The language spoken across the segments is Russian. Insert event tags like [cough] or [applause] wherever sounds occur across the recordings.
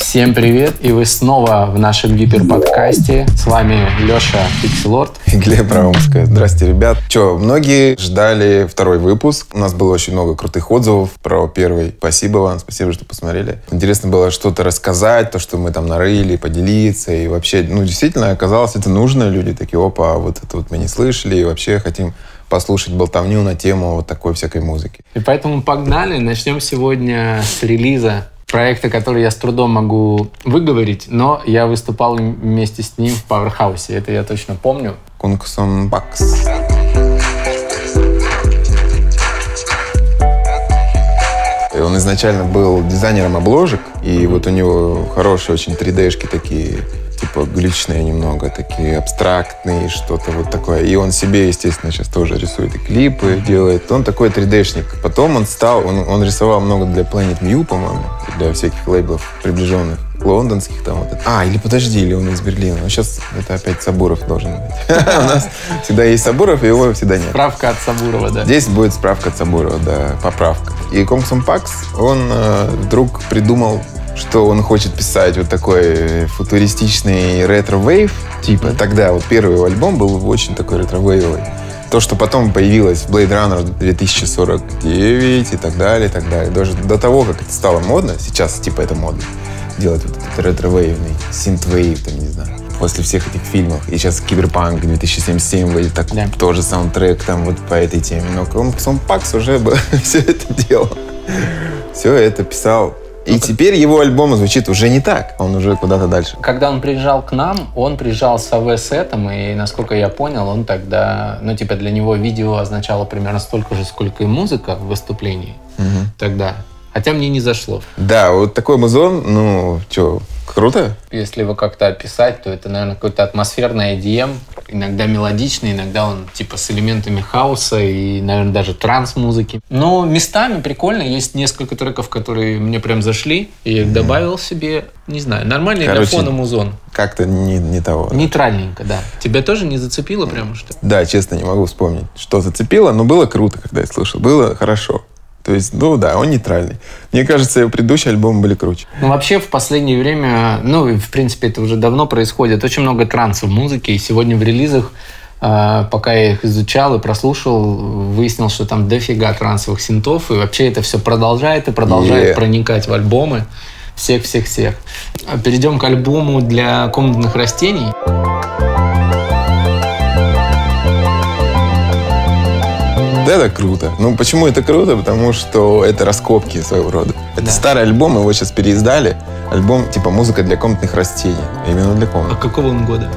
Всем привет! И вы снова в нашем гиперподкасте. С вами Леша Пикселорд. И Глеб Раумская. Здрасте, ребят. Че, многие ждали второй выпуск. У нас было очень много крутых отзывов про первый. Спасибо вам, спасибо, что посмотрели. Интересно было что-то рассказать, то, что мы там нарыли, поделиться. И вообще, ну, действительно, оказалось, это нужно. Люди такие, опа, вот это вот мы не слышали. И вообще хотим послушать болтовню на тему вот такой всякой музыки. И поэтому погнали. Начнем сегодня с релиза проекта, который я с трудом могу выговорить, но я выступал вместе с ним в Пауэрхаусе. Это я точно помню. Кунгсон Бакс. Он изначально был дизайнером обложек, и вот у него хорошие очень 3D-шки такие типа глючные немного, такие абстрактные, что-то вот такое. И он себе, естественно, сейчас тоже рисует и клипы делает. Он такой 3D-шник. Потом он стал, он, он рисовал много для Planet View, по-моему, для всяких лейблов приближенных лондонских там вот это. А, или подожди, или он из Берлина. Ну, сейчас это опять Сабуров должен быть. [laughs] У нас всегда есть Сабуров, и его всегда нет. Справка от Сабурова, да. Здесь будет справка от Сабурова, да, поправка. И Konx-Om-Pax, он э, вдруг придумал что он хочет писать вот такой футуристичный retrowave, типа. Mm-hmm. Тогда вот первый альбом был очень такой retrowave овый. То, что потом появилось в Blade Runner 2049 и так далее, и так далее. Даже до того, как это стало модно, сейчас типа это модно, делать вот этот retrowave ный, synthwave, там, не знаю после всех этих фильмов. И сейчас Киберпанк 2077 выйдет, так, yeah. тоже саундтрек там вот по этой теме. Но Konx-Om-Pax уже бы [laughs] все это делал. Все это писал и теперь его альбом звучит уже не так, он уже куда-то дальше. Когда он приезжал к нам, он приезжал с AV-сетом, и, насколько я понял, он тогда, ну, типа, для него видео означало примерно столько же, сколько и музыка в выступлении угу. тогда. Хотя мне не зашло. Да, вот такой музон, ну, что, круто? Если его как-то описать, то это, наверное, какой-то атмосферный EDM, иногда мелодичный, иногда он типа с элементами хаоса и, наверное, даже транс-музыки. Но местами прикольно, есть несколько треков, которые мне прям зашли, и я их добавил себе. Не знаю, нормальный Короче, для фона музон. Как-то не, не того. Нейтральненько, да. Тебя тоже не зацепило прямо что? Да, честно, не могу вспомнить, что зацепило, но было круто, когда я слушал. Было хорошо. То есть, ну да, он нейтральный. Мне кажется, его предыдущие альбомы были круче. Ну, вообще, в последнее время, ну, в принципе, это уже давно происходит, очень много транса в музыке. И сегодня в релизах, а, пока я их изучал и прослушал, выяснил, что там дофига трансовых синтов. И вообще это все продолжает и продолжает yeah. проникать в альбомы. Всех-всех-всех. Перейдем к альбому для комнатных растений. Это круто. Ну, почему это круто? Потому что это раскопки своего рода. Это да. старый альбом, его сейчас переиздали. Альбом типа музыка для комнатных растений. Именно для комнат. А какого он года?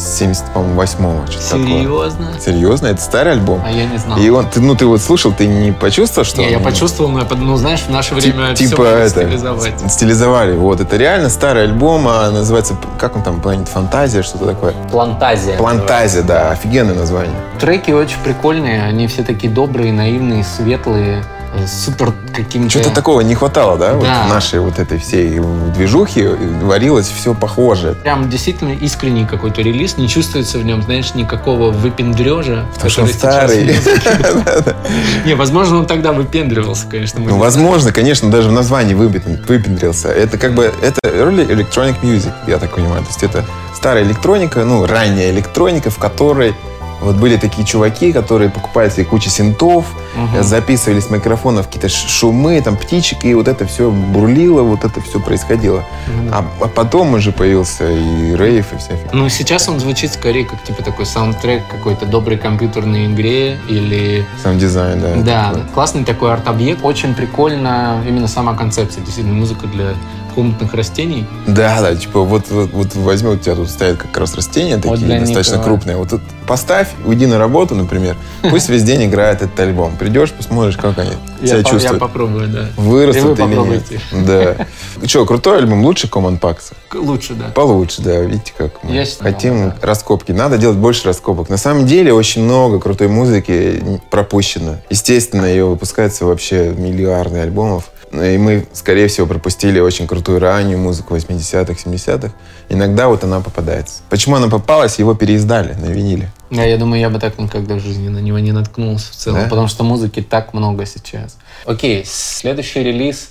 78-го. Серьезно? Такое. Серьезно? Это старый альбом. А я не знал. И он, ты, ну, ты вот слушал, ты не почувствовал, что... Не, он... я почувствовал, но, ну, знаешь, в наше время Тип, типа это, стилизовать. Стилизовали. Вот, это реально старый альбом, а называется, как он там, Planet Фантазия, что-то такое. Плантазия. Плантазия, да, офигенное название. Треки очень прикольные, они все такие добрые, наивные, светлые супер каким-то... Что-то такого не хватало, да? да. Вот нашей вот этой всей движухе варилось все похоже. Прям действительно искренний какой-то релиз. Не чувствуется в нем, знаешь, никакого выпендрежа. Потому что он старый. [laughs] Не, возможно, он тогда выпендривался, конечно. Ну, возможно, конечно, даже в названии выпендрился. Это как бы, это early electronic music, я так понимаю. То есть это старая электроника, ну, ранняя электроника, в которой вот были такие чуваки, которые покупали себе кучу синтов, угу. записывали с микрофонов какие-то шумы, там птичек, и вот это все бурлило, вот это все происходило. Угу. А, а потом уже появился и рейв, и всякие. Ну, сейчас он звучит скорее как типа такой саундтрек какой-то доброй компьютерной игре или... Саунд-дизайн, да. Да, такой. классный такой арт-объект. Очень прикольно именно сама концепция, действительно, музыка для комнатных растений. Да, да, типа вот, вот, вот возьми, у тебя тут стоят как раз растения такие вот достаточно них, крупные. Вот тут поставь, уйди на работу, например, пусть [laughs] весь день играет этот альбом. Придешь, посмотришь, как они я себя по, чувствуют. Я попробую, да. Вырастут или нет. Да. [laughs] Что, крутой альбом? Лучше Common Pax? Лучше, да. Получше, да. Видите, как мы я хотим да. раскопки. Надо делать больше раскопок. На самом деле очень много крутой музыки пропущено. Естественно, ее выпускается вообще миллиарды альбомов. И мы, скорее всего, пропустили очень крутую раннюю музыку 80-х, 70-х. Иногда вот она попадается. Почему она попалась, его переиздали на виниле. Да, я думаю, я бы так никогда в жизни на него не наткнулся в целом, да? потому что музыки так много сейчас. Окей, следующий релиз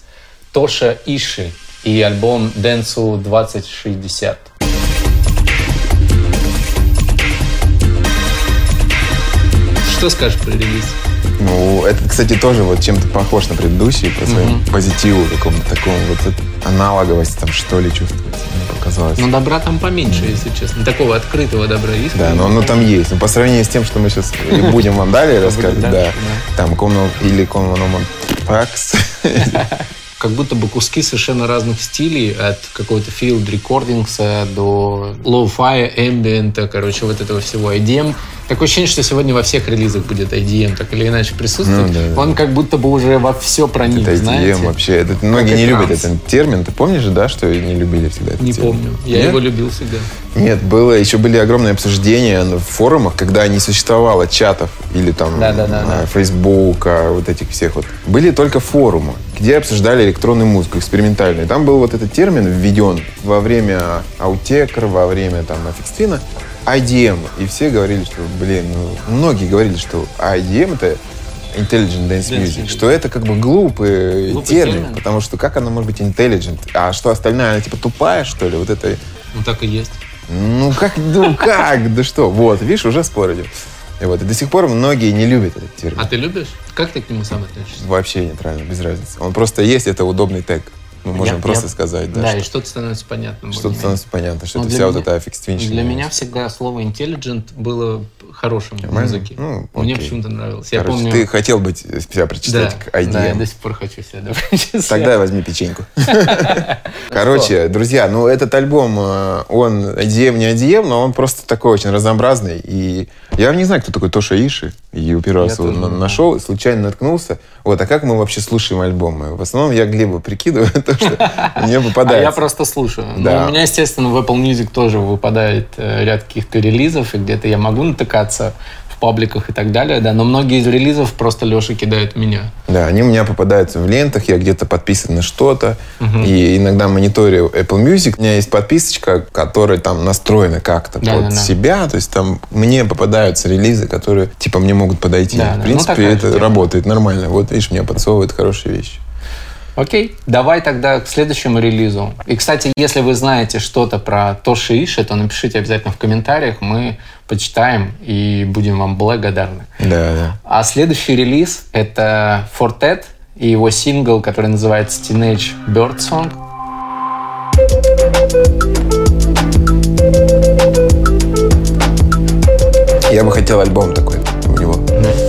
Тоша Иши. и альбом Денсу 2060. Что скажешь про релиз? Ну, это, кстати, тоже вот чем-то похож на предыдущий, по своему Мгм. позитиву, такому, такому вот аналоговость там, что ли, чувствуется, мне показалось. Ну, добра там поменьше, если честно. Такого открытого добра есть. Да, но оно там есть. Но по сравнению с тем, что мы сейчас будем вам далее рассказывать, да, там Комно или Комномон Пакс. [laughs] как будто бы куски совершенно разных стилей, от какого-то field recordings до low-fi, ambient, короче, вот этого всего. IDM. Такое ощущение, что сегодня во всех релизах будет IDM, так или иначе присутствовать. Ну, да, да. Он как будто бы уже во все проник, Это знаете. ITM вообще. Это, многие и не любят этот термин. Ты помнишь да, что не любили всегда этот Не термин? помню. Я Нет? его любил всегда. Нет, было, еще были огромные обсуждения в форумах, когда не существовало чатов или там Да-да-да, да. а, Фейсбука, вот этих всех вот. Были только форумы, где обсуждали электронную музыку, экспериментальную. Там был вот этот термин введен во время аутекр, во время там аффикствина, IDM. И все говорили, что, блин, ну, многие говорили, что IDM это Intelligent Dance Music, что это как бы глупый, Глупый термин, термин. потому что как она может быть intelligent, а что остальная, она типа тупая, что ли? Вот это Ну, так и есть. ну как, ну [laughs] как, да что? Вот, видишь, уже спор идет. И вот, и до сих пор многие не любят этот термин. А ты любишь? Как ты к нему сам относишься? Вообще нейтрально, без разницы. Он просто есть, это удобный тег. Мы можем Я- просто я- сказать, да, Да, что- и что-то становится понятным. что-то становится понятно, что Ну, это вся вот меня- эта аффикствинщина. Для меня всегда слово intelligent было хорошим в Нормально? музыке. Ну, Мне почему-то нравилось. Я Короче, помню... ты хотел быть себя прочитать да, к да, я IDM. до сих пор хочу себя да, прочитать. [laughs] Тогда возьми печеньку. [laughs] Короче, друзья, ну этот альбом, э, он IDM, не IDM, но он просто такой очень разнообразный. И я не знаю, кто такой Тоша Иши. И первый Я раз его нашел, случайно наткнулся. Вот, а как мы вообще слушаем альбомы? В основном я Глебу прикидываю [laughs] то, что мне А попадается. я просто слушаю. Да. Ну, у меня, естественно, в Apple Music тоже выпадает э, ряд каких-то релизов, и где-то я могу натыкаться в пабликах и так далее, да, но многие из релизов просто Леша кидает меня. Да, они у меня попадаются в лентах, я где-то подписан на что-то. И иногда мониторю Apple Music. У меня есть подписочка, которая там настроена как-то Да, под да, да. себя. То есть там мне попадаются релизы, которые типа мне могут подойти. Да, да. В Ну, принципе, же это тема. работает нормально. Вот видишь, мне подсовывают хорошие вещи. Окей, давай тогда к следующему релизу. И, кстати, если вы знаете что-то про Тоши Иши, то напишите обязательно в комментариях, мы почитаем и будем вам благодарны. Да, да. А следующий релиз — это Fortet и его сингл, который называется Teenage Bird Song. Я бы хотел альбом такой у него.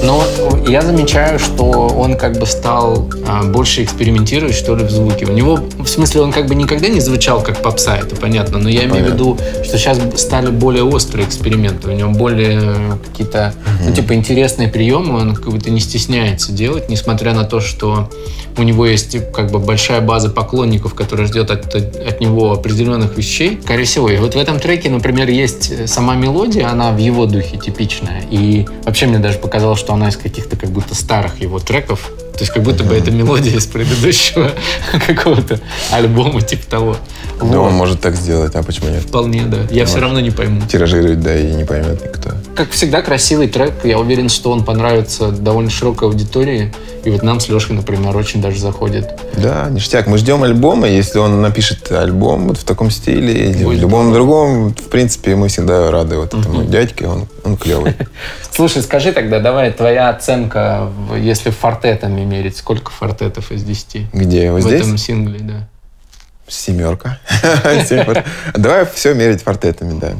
Но я замечаю, что он как бы стал а, больше экспериментировать, что ли, в звуке. У него, в смысле, он как бы никогда не звучал как попса, это понятно, но я имею в виду, что сейчас стали более острые эксперименты, у него более какие-то, ну, типа, интересные приемы, он как будто не стесняется делать, несмотря на то, что у него есть типа, как бы большая база поклонников, которая ждет от, от него определенных вещей. Скорее всего, и вот в этом треке, например, есть сама мелодия, она в его духе типичная. И вообще мне даже показалось, что она из каких-то как будто старых его треков. То есть как будто бы это мелодия из предыдущего [laughs] какого-то альбома, типа того. Да, Вот. он может так сделать, а почему нет? Вполне, да. Я все равно не пойму. Тиражировать, да, и не поймет никто. Как всегда, красивый трек. Я уверен, что он понравится довольно широкой аудитории. И вот нам с Лешей, например, очень даже заходит. Да, ништяк. Мы ждем альбома. Если он напишет альбом вот в таком стиле или в любом другом, в принципе, мы всегда рады вот этому дядьке. Он, он клевый. [laughs] Слушай, скажи тогда, давай, твоя оценка, в- если фортетами мерить, сколько фортетов из 10? Где? Вот в здесь? этом сингле, да. Семерка. [laughs] Давай все мерить фортетами, да.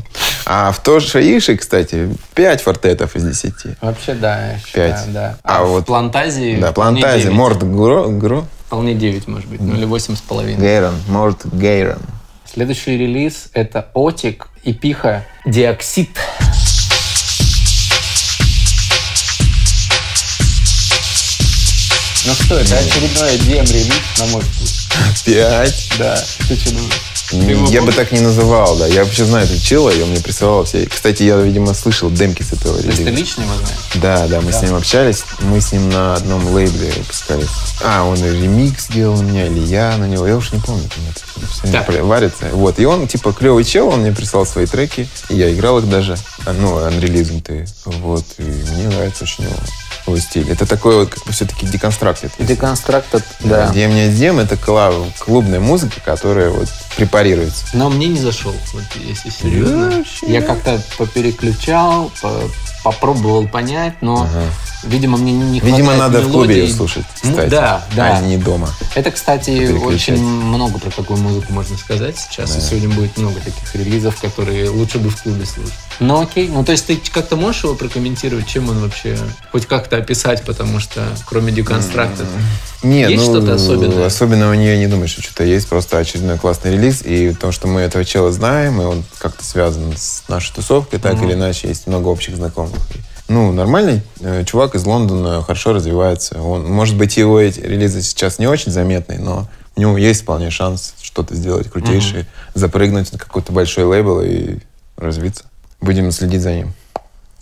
А в то же Иши, кстати, пять фортетов из десяти. Вообще, да, Пять. да. А А, вот- плантазии Да, 9. морд гро, гро. Вполне 9, может быть, ну или 8,5. Гейрон, морд Гейрон. Следующий релиз — это Отик и Пиха Диоксид. Ну что, это очередной DM-релиз, на мой вкус. [laughs] Пять. Да, ты что думаешь? Ты его Я бы так не называл, да. Я вообще знаю этого чела, и он мне присылал все. Кстати, я, видимо, слышал демки с этого То есть ты релиза. лично его знаешь? Да, да, мы с ним общались. Мы с ним на одном лейбле выпускались. А, он ремикс делал на меня, или я на него. Я уж не помню. там это время варится. Вот. И он, типа, клевый чел, он мне прислал свои треки. И я играл их даже. А, Ну, анрелизм ты. Вот. И мне нравится очень его его стиль. Это такой вот как бы все-таки деконстракт. Деконстракт, да. Дем не дем, это клубная музыка, которая вот препарируется. Но мне не зашел, вот, если серьезно. Я как-то попереключал, попробовал понять, но ага. Видимо, мне не хватает Видимо, надо мелодии. в клубе ее слушать, ну, кстати. Да, да. А не дома. Это, кстати, очень много про такую музыку можно сказать сейчас. Да. И сегодня будет много таких релизов, которые лучше бы в клубе слушать. Ну окей, ну то есть ты как-то можешь его прокомментировать, чем он вообще, хоть как-то описать, потому что кроме деконстракта нет, есть ну, что-то особенное? Особенного не, не думаю, что что-то есть, просто очередной классный релиз, и то, что мы этого чела знаем, и он как-то связан с нашей тусовкой, так mm-hmm. или иначе, есть много общих знакомых. Ну, нормальный э, чувак из Лондона, хорошо развивается. Он, может быть, его эти релизы сейчас не очень заметные, но у него есть вполне шанс что-то сделать крутейшее, угу. запрыгнуть на какой-то большой лейбл и развиться. Будем следить за ним.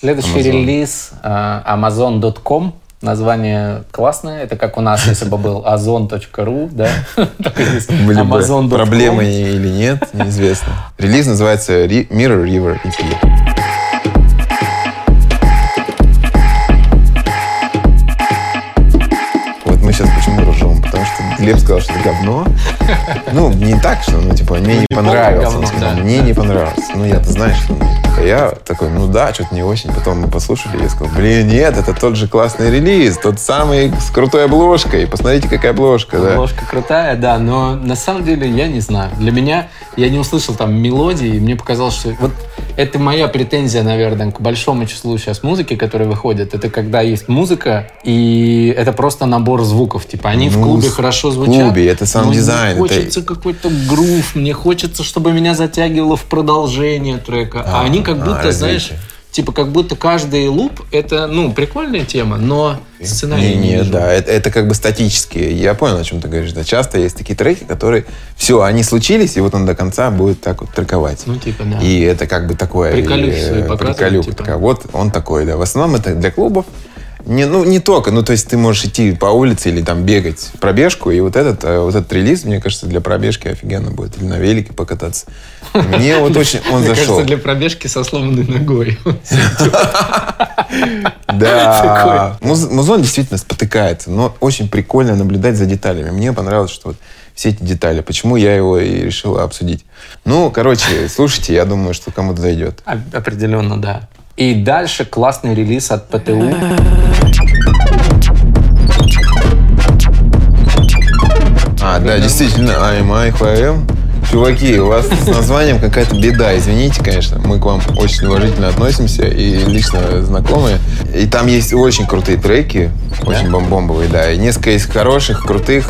Следующий Amazon. релиз uh, Amazon.com. Название классное. Это как у нас, если бы был ozon.ru, да? [laughs] Были бы проблемы или нет, неизвестно. Релиз называется Mirror River EP. Глеб сказал, что это говно. [laughs] Ну, не так, что, ну, типа, мне не. Говно, да. Мне не понравилось. Ну, я-то знаешь, что... А я такой, ну да, что-то не очень. Потом мы послушали, я сказал, блин, нет, это тот же классный релиз, тот самый с крутой обложкой. Посмотрите, какая обложка, да. Обложка крутая, да, но на самом деле я не знаю. Для меня, я не услышал там мелодии, и мне показалось, что... Вот это моя претензия, наверное, к большому числу сейчас музыки, которые выходят. Это когда есть музыка, и это просто набор звуков. Типа, они ну, в клубе хорошо звучат. В клубе, это сам дизайн. Мне хочется это... какой-то грув, мне хочется, чтобы меня затягивало в продолжение трека. А, а они как будто, а, знаешь, типа как будто каждый луп это, ну, прикольная тема, но сценарий не, не, не да, это, это как бы статические. Я понял, о чем ты говоришь. Да, часто есть такие треки, которые все, они случились, и вот он до конца будет так вот трековать. Ну, типа, да. И это как бы такое... Приколюх свои Приколюх. Типа. Такая. Вот он такой, да. В основном это для клубов, не, ну, не только. Ну, то есть ты можешь идти по улице или там бегать пробежку, и вот этот, э, вот этот релиз, мне кажется, для пробежки офигенно будет. Или на велике покататься. Мне вот очень он зашел. Мне кажется, для пробежки со сломанной ногой. [laughs] Да. Музон действительно спотыкается, но очень прикольно наблюдать за деталями. Мне понравилось, что вот все эти детали. Почему я его и решил обсудить. Ну, короче, слушайте, я думаю, что кому-то зайдет. Определенно, да. И дальше классный релиз от ПТУ. А, да, действительно, IMI, HM. Чуваки, у вас с названием какая-то беда. Извините, конечно, мы к вам очень уважительно относимся и лично знакомы. И там есть очень крутые треки, очень да? бомбовые, да. И несколько есть хороших, крутых.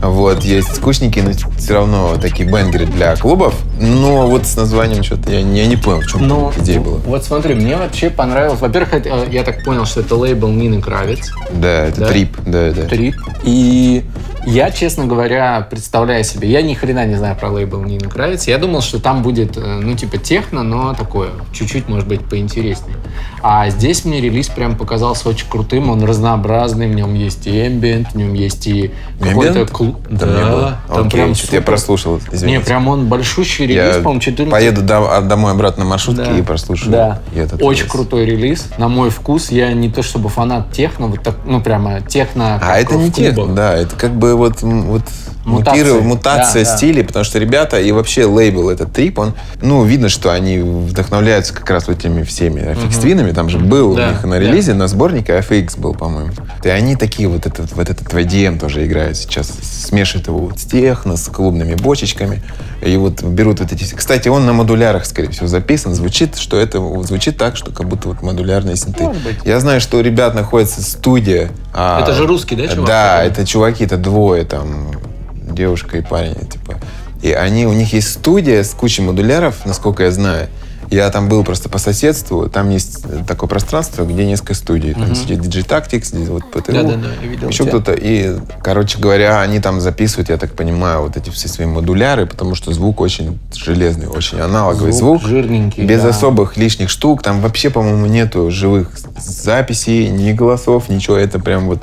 Вот, есть скучники, но все равно такие бенгеры для клубов. Но вот с названием что-то я, я не понял, в чем ну, идея была. Вот смотри, мне вообще понравилось. Во-первых, это, я так понял, что это лейбл Нины Кравец. Да, это да? Трип, да, да. Трип. И я, честно говоря, представляю себе, я ни хрена не знаю про лейбл Нины Кравец. Я думал, что там будет, э, ну, типа техно, но такое, чуть-чуть, может быть, поинтереснее. А здесь мне релиз прям показался очень крутым, он разнообразный, в нем есть и эмбиент, в нем есть и какой-то клуб. Да, было. там Окей, прям супер. я прослушал, извините. Не, прям он большущий релиз, я по-моему, 14. поеду до, домой обратно на маршрутке да. и прослушаю. Да, этот очень релиз. крутой релиз, на мой вкус. Я не то чтобы фанат техно, вот так, ну прямо техно. А это не техно, да, это как бы вот, вот мутация, мутация да, стилей, да. потому что ребята и вообще лейбл этот трип, он, ну, видно, что они вдохновляются как раз вот этими всеми FX-твинами, там же был да, у них на релизе, да. на сборнике FX был, по-моему. И они такие вот этот, вот этот VDM тоже играют сейчас, смешивают его вот с техно, с клубными бочечками, и вот берут вот эти... Кстати, он на модулярах, скорее всего, записан, звучит, что это звучит так, что как будто вот модулярные синты. Я знаю, что у ребят находится студия. А это же русский, да, чувак? Да, это чуваки, это двое там, девушка и парень, типа. И они, у них есть студия с кучей модуляров, насколько я знаю. Я там был просто по соседству. Там есть такое пространство, где несколько студий. Там угу. сидит DJ Tactics, здесь вот ПТУ. Да, да, да, видел еще кто-то. И, короче говоря, они там записывают, я так понимаю, вот эти все свои модуляры, потому что звук очень железный, очень аналоговый звук. звук жирненький, Без да. особых лишних штук. Там вообще, по-моему, нету живых записей, ни голосов, ничего. Это прям вот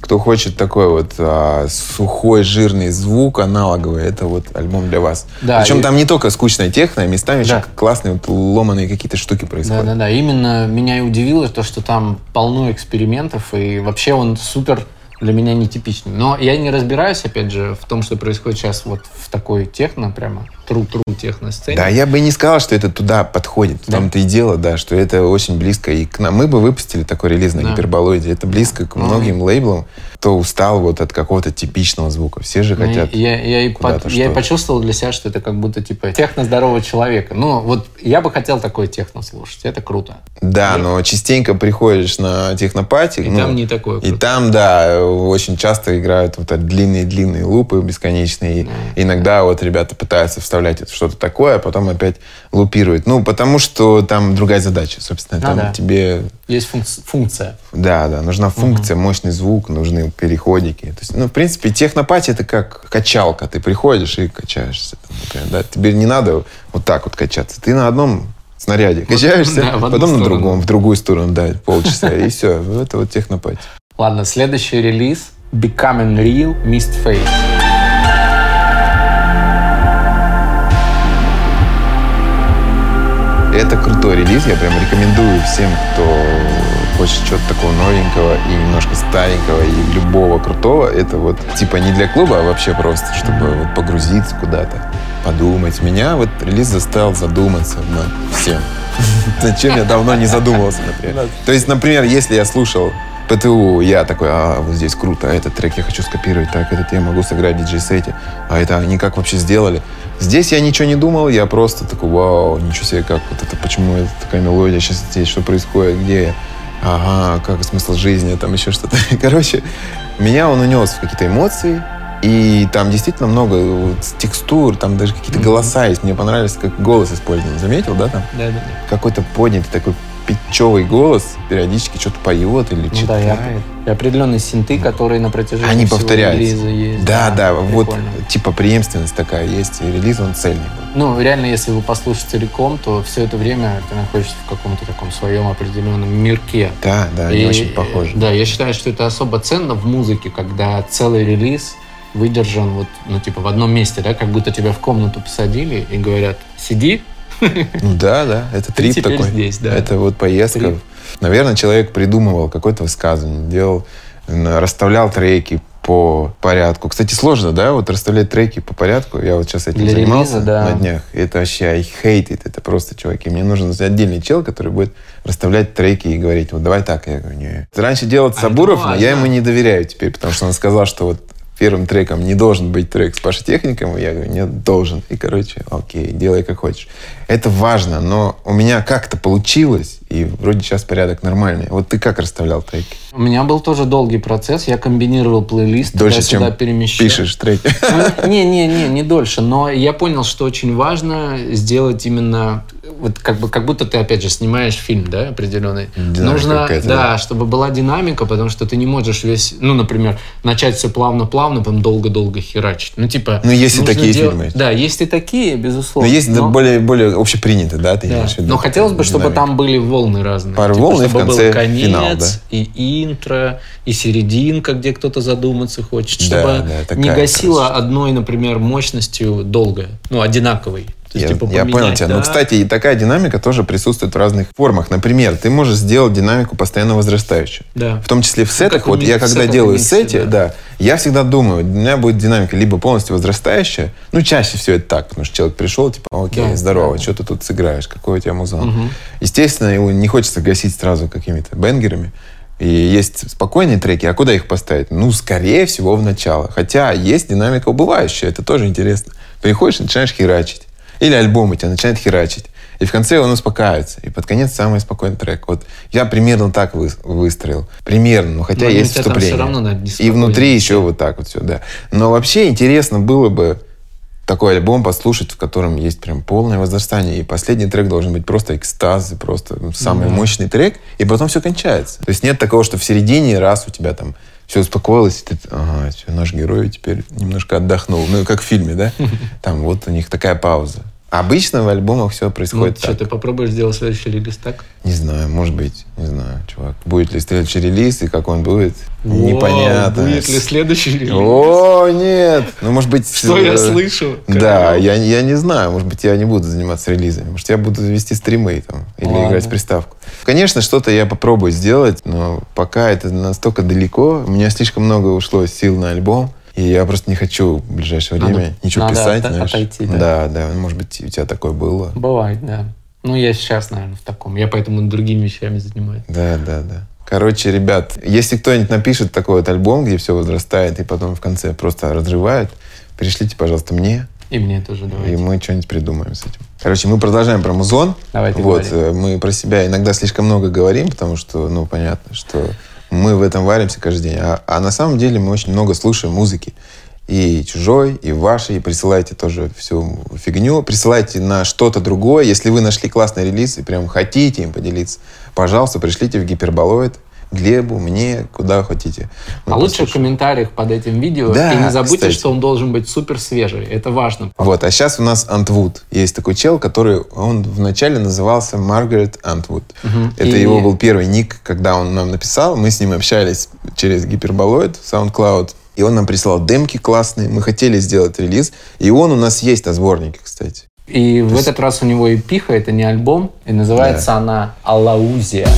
кто хочет такой вот а, сухой, жирный звук аналоговый, это вот альбом для вас. Да, Причем и- там не только скучная техно, а местами Да. еще классные вот ломаные какие-то штуки происходят. Да, да, да. Именно меня и удивило то, что там полно экспериментов, и вообще он супер для меня нетипичный. Но я не разбираюсь, опять же, в том, что происходит сейчас вот в такой техно, прямо тру-тру техно-сцене. Да, я бы и не сказал, что это туда подходит. Да. том-то и дело, да, что это очень близко и к нам. Мы бы выпустили такой релиз на Да. гиперболоиде. Это близко к многим лейблам, кто устал вот от какого-то типичного звука. Все же Ну, хотят. Я, я, и куда-то по- я и почувствовал для себя, что это как будто типа техно здорового человека. Ну, вот я бы хотел такое техно слушать. Это круто. Да, но частенько приходишь на технопати. И ну, там не такое И круто. там, да, очень часто играют вот длинные-длинные лупы бесконечные. И иногда вот ребята пытаются вставлять это что-то такое, а потом опять лупируют. Ну, потому что там другая задача, собственно. Ну Там да. тебе Есть функц- функция. Да, да, нужна функция, мощный звук, нужны переходики. То есть, ну, в принципе, технопати это как качалка. Ты приходишь и качаешься. там, например, да? Тебе не надо вот так вот качаться. Ты на одном снаряде качаешься, [laughs] да, потом на другом, в другую сторону, да, полчаса, и все. Это вот технопати. Ладно, следующий релиз Becoming Real Mist Fate. Это крутой релиз, я прям рекомендую всем, кто хочет чего-то такого новенького и немножко старенького и любого крутого. Это вот типа не для клуба, а вообще просто, чтобы вот погрузиться куда-то, подумать. Меня вот релиз заставил задуматься над всем. [laughs] Зачем я давно не задумывался, например. То есть, например, если я слушал ПТУ, я такой, а, вот здесь круто, а этот трек я хочу скопировать, так, этот я могу сыграть в диджей-сете, а это они как вообще сделали? Здесь я ничего не думал, я просто такой, вау, ничего себе, как вот это, почему это такая мелодия сейчас здесь, что происходит, где я? Ага, как смысл жизни, там еще что-то. [laughs] Короче, меня он унес в какие-то эмоции, и там действительно много вот текстур, там даже какие-то голоса есть. Мне понравилось, как голос использован. Заметил, да, там? Да, да, да. Какой-то поднятый такой питчевый голос, периодически что-то поет или Ну да, читает. и, и определенные синты, которые на протяжении Они всего повторяются. релиза есть. Да, да, вот прикольно. типа преемственность такая есть, и релиз он цельный. Ну, реально, если вы послушаете целиком, то все это время ты находишься в каком-то таком своем определенном мирке. Да, да, И, очень похожи. Да, я считаю, что это особо ценно в музыке, когда целый релиз выдержан вот, ну, типа, в одном месте, да, как будто тебя в комнату посадили и говорят, сиди, да, да, это трип теперь такой. здесь, да. Это вот поездка. Трип. Наверное, человек придумывал какое-то высказывание, делал, расставлял треки по порядку. Кстати, сложно, да, вот расставлять треки по порядку. Я вот сейчас этим Для занимался релиза, да. на днях. Это вообще I hate it. Это просто, чуваки, мне нужен отдельный чел, который будет расставлять треки и говорить, вот давай так. Я говорю, не. Раньше делал А Сабуров, но я ему не доверяю теперь, потому что он сказал, что вот первым треком не должен быть трек с Пашей Техником. Я говорю, нет, должен. И, короче, окей, делай как хочешь. Это важно, но у меня как-то получилось, и вроде сейчас порядок нормальный. Вот ты как расставлял треки? У меня был тоже долгий процесс, я комбинировал плейлист, Дольше, чем перемещал. пишешь треки. Ну, Не, не, не, не дольше. Но я понял, что очень важно сделать именно вот как бы как будто ты опять же снимаешь фильм, да, определенный. Динамика Нужно, да, да. чтобы была динамика, потому что ты не можешь весь, ну, например, начать все плавно-плавно, потом долго-долго херачить. Ну, типа. Ну, есть и такие делать- фильмы. Да, есть и такие, Но безусловно. есть да, более, более общепринято, да, ты Да. имеешь в виду? Но хотелось бы, чтобы Динамика. там были волны разные. Пару Типа, волн и в чтобы конце был конец, финал, да? и интро, и серединка, где кто-то задуматься хочет, Да, чтобы да, такая не гасило красота. одной, например, мощностью долго, ну, одинаковой. Есть, Я, типа, я понял тебя. да. Но, кстати, и такая динамика тоже присутствует в разных формах. Например, ты можешь сделать динамику постоянно возрастающую. Да. В том числе в сетах. Ну, как в вот я когда сетах делаю сети, да. да. я всегда думаю, у меня будет динамика либо полностью возрастающая, ну, чаще всего это так, потому что человек пришел, типа, окей, Да, здорово, да. что ты тут сыграешь, какой у тебя музон. Мгм. Естественно, его не хочется гасить сразу какими-то бенгерами. И есть спокойные треки, а куда их поставить? Ну, скорее всего, в начало. Хотя есть динамика убывающая, это тоже интересно. Приходишь начинаешь херачить. Или альбом у тебя начинает херачить. И в конце он успокаивается. И под конец самый спокойный трек. Вот я примерно так вы- выстроил. Примерно, но хотя Но есть у тебя там вступление. равно, наверное, и внутри еще вот так вот все, да. Но вообще интересно было бы такой альбом послушать, в котором есть прям полное возрастание. И последний трек должен быть просто экстаз, и просто самый Да. мощный трек, и потом все кончается. То есть нет такого, что в середине раз у тебя там все успокоилось, и ты, ага, всё, наш герой теперь немножко отдохнул. Ну, как в фильме, да? [laughs] Там вот у них такая пауза. Обычно в альбомах все происходит ну, так. Что, ты попробуешь сделать следующий релиз так? Не знаю, может быть. Не знаю, чувак. Будет ли следующий релиз и как он будет, О, непонятно. Будет ли следующий релиз? О, нет! Ну, может быть... Что я э, слышу? Да, я, я не знаю. Может быть, я не буду заниматься релизами. Может, я буду вести стримы там, или Ладно. играть в приставку. Конечно, что-то я попробую сделать, но пока это настолько далеко. У меня слишком много ушло сил на альбом. И я просто не хочу в ближайшее время надо, ничего надо писать. От, знаешь. отойти, да? Да, да. Может быть, у тебя такое было. Бывает, да. Ну, я сейчас, наверное, в таком. Я поэтому другими вещами занимаюсь. Да, да, да. Короче, ребят, если кто-нибудь напишет такой вот альбом, где все возрастает и потом в конце просто разрывает, пришлите, пожалуйста, мне. И мне тоже давайте. И мы что-нибудь придумаем с этим. Короче, мы продолжаем про музон. Давайте Вот, говори. Э, мы про себя иногда слишком много говорим, потому что, ну, понятно, что мы в этом варимся каждый день. А, а на самом деле мы очень много слушаем музыки и чужой, и вашей, и присылайте тоже всю фигню. Присылайте на что-то другое. Если вы нашли классный релиз и прям хотите им поделиться, пожалуйста, пришлите в гиперболоид Глебу, мне, куда хотите. Мы а лучше в комментариях под этим видео. Да, и не забудьте, кстати. что он должен быть супер свежий. Это важно. Вот, а сейчас у нас Антвуд. Есть такой чел, который, он вначале назывался Маргарет Антвуд. Угу. Это и... его был первый ник, когда он нам написал. Мы с ним общались через гиперболоид, SoundCloud. И он нам прислал демки классные. Мы хотели сделать релиз. И он у нас есть на сборнике, кстати. И То в есть... этот раз у него и пиха, это не альбом. И называется да. она «Алаузия».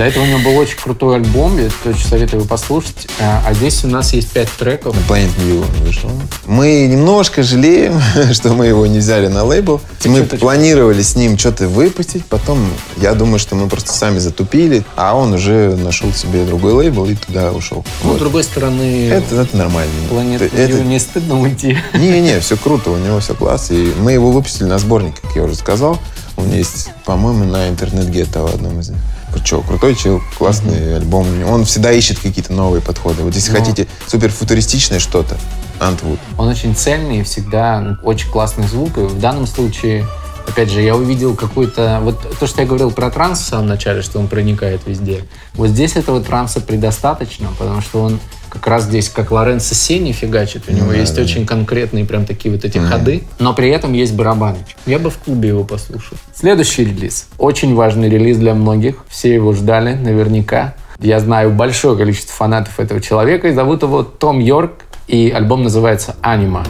До этого у него был очень крутой альбом, я очень советую его послушать. А, а здесь у нас есть пять треков. На Planet View вышел. Мы немножко жалеем, [laughs] что мы его не взяли на лейбл. Мы планировали с ним что-то выпустить, потом я думаю, что мы просто сами затупили, а он уже нашел себе другой лейбл и туда ушел. Ну, вот. с другой стороны... Это, это нормально. Planet это, View не стыдно уйти. Не-не, [laughs] все круто, у него все класс. И мы его выпустили на сборник, как я уже сказал. Он есть, по-моему, на интернет-гетто в одном из них. Что, крутой чел, классный mm-hmm. альбом. Он всегда ищет какие-то новые подходы. Вот если Но... Ну. хотите супер футуристичное что-то, Антвуд. Он очень цельный, всегда очень классный звук. И в данном случае, опять же, я увидел какой-то... Вот то, что я говорил про транс в самом начале, что он проникает везде. Вот здесь этого транса предостаточно, потому что он как раз здесь, как Лоренцо Сени фигачит, у него да, есть да. очень конкретные прям такие вот эти да. ходы, но при этом есть барабаночек. Я бы в клубе его послушал. Следующий релиз. Очень важный релиз для многих. Все его ждали наверняка. Я знаю большое количество фанатов этого человека, и зовут его Том Йорк, и альбом называется «Анима».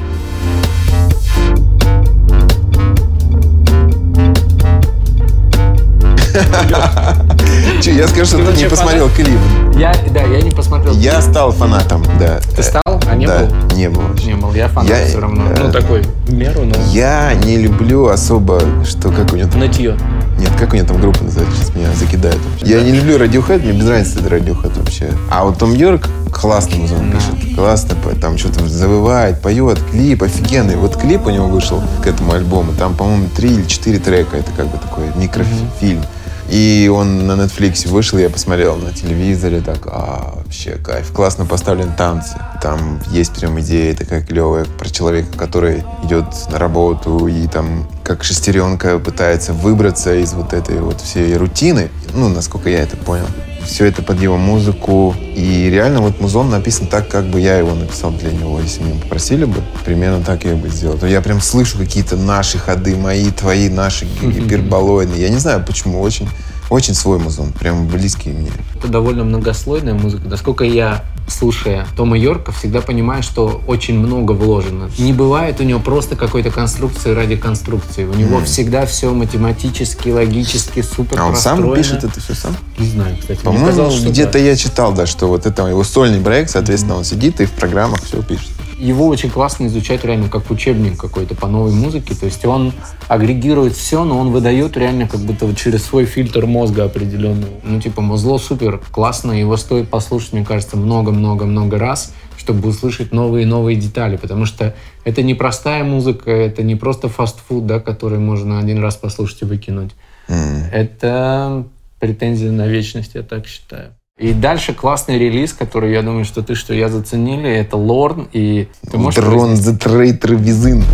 Че, я скажу, что ты не посмотрел клип. Я, да, я не посмотрел. Я стал фанатом, да. Ты стал? А не был? не был. Не был. Я фанат все равно. Ну, такой, в меру, но... Я не люблю особо, что, как у него... Нытье. Нет, как у него там группа называется? Сейчас меня закидают. Вообще. Я не люблю Radiohead, мне без разницы это Radiohead вообще. А вот Том Йорк классно музон пишет. Классно, там что-то завывает, поет, клип офигенный. Вот клип у него вышел к этому альбому. Там, по-моему, три или четыре трека. Это как бы такой микрофильм. Mm-hmm. И он на Netflix вышел, я посмотрел на телевизоре, так, а, вообще кайф. Классно поставлен танцы. Там есть прям идея такая клевая про человека, который идет на работу и там как шестеренка пытается выбраться из вот этой вот всей рутины. Ну, насколько я это понял все это под его музыку. И реально вот музон написан так, как бы я его написал для него. Если меня попросили бы, примерно так я бы сделал. То я прям слышу какие-то наши ходы, мои, твои, наши гиперболоидные. Я не знаю, почему. Очень очень свой музон, прям близкий мне. Это довольно многослойная музыка. Насколько я, слушая Тома Йорка, всегда понимаю, что очень много вложено. Не бывает у него просто какой-то конструкции ради конструкции. У него mm. всегда все математически, логически, супер А он сам пишет это все сам? Не знаю, кстати. По-моему, где-то да. я читал, да, что вот это его сольный проект, соответственно, mm. он сидит и в программах все пишет его очень классно изучать реально как учебник какой-то по новой музыке. То есть он агрегирует все, но он выдает реально как будто вот через свой фильтр мозга определенный. Ну, типа, музло супер классно, его стоит послушать, мне кажется, много-много-много раз, чтобы услышать новые и новые детали, потому что это не простая музыка, это не просто фастфуд, да, который можно один раз послушать и выкинуть. Mm. Это претензия на вечность, я так считаю. И дальше классный релиз, который, я думаю, что ты, что я заценили, это Лорн. И ты можешь Дрон the Traitor Within.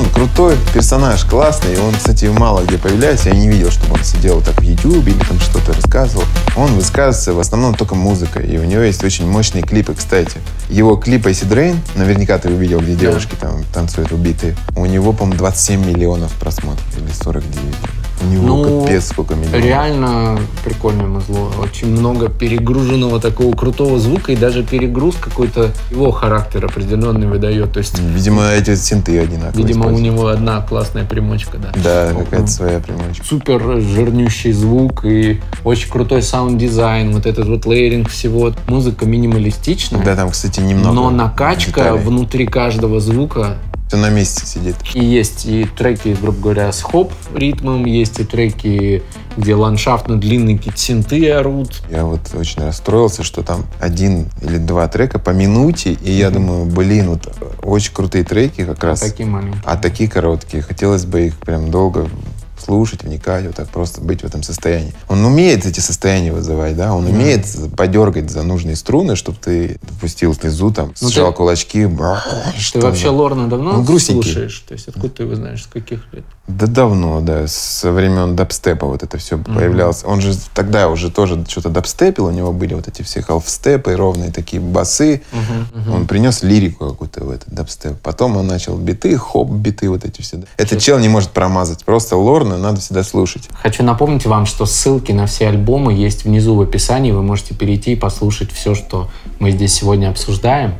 Он крутой, персонаж классный. Он, кстати, мало где появляется. Я не видел, чтобы он сидел так в YouTube или там что-то рассказывал. Он высказывается в основном только музыкой. И у него есть очень мощные клипы, кстати. Его клип Acid Rain, наверняка ты увидел, где девушки там танцуют убитые. У него, по-моему, 27 миллионов просмотров или 49. У него Ну, капец сколько миллионов. Реально прикольное музло. Очень много перегруженного такого крутого звука и даже перегруз какой-то его характер определенный выдает. То есть, Видимо, эти синты одинаковые. видимо, у него одна классная примочка, да. Да, какая-то своя примочка. Супер жирнющий звук и очень крутой саунд-дизайн, вот этот вот layering всего. Музыка минималистичная, Да, там, кстати, немного. но накачка деталей. внутри каждого звука Все на месте сидит. И есть и треки, грубо говоря, с хип-хоп ритмом, есть и треки, где ландшафтно длинные какие-то синты орут. Я вот очень расстроился, что там один или два трека по минуте, и я думаю, блин, вот очень крутые треки как раз, Такие маленькие. а такие короткие. Хотелось бы их прям долго слушать, вникать, вот так просто быть в этом состоянии. Он умеет эти состояния вызывать, да, он умеет подергать за нужные струны, чтобы ты допустил слезу, там, Ну, сжал ты- кулачки. Ты вообще Лорна давно грустненький. слушаешь? То есть откуда ты его знаешь, с каких лет? Да давно, да, со времен дабстепа вот это все появлялось. Он же тогда уже тоже что-то дабстепил, у него были вот эти все халфстепы, ровные такие басы. Он принес лирику какую-то в этот дабстеп. Потом он начал биты, хоп-биты вот эти все. Этот чел не может промазать. Просто Лорна надо всегда слушать. Хочу напомнить вам, что ссылки на все альбомы есть внизу в описании. Вы можете перейти и послушать все, что мы здесь сегодня обсуждаем.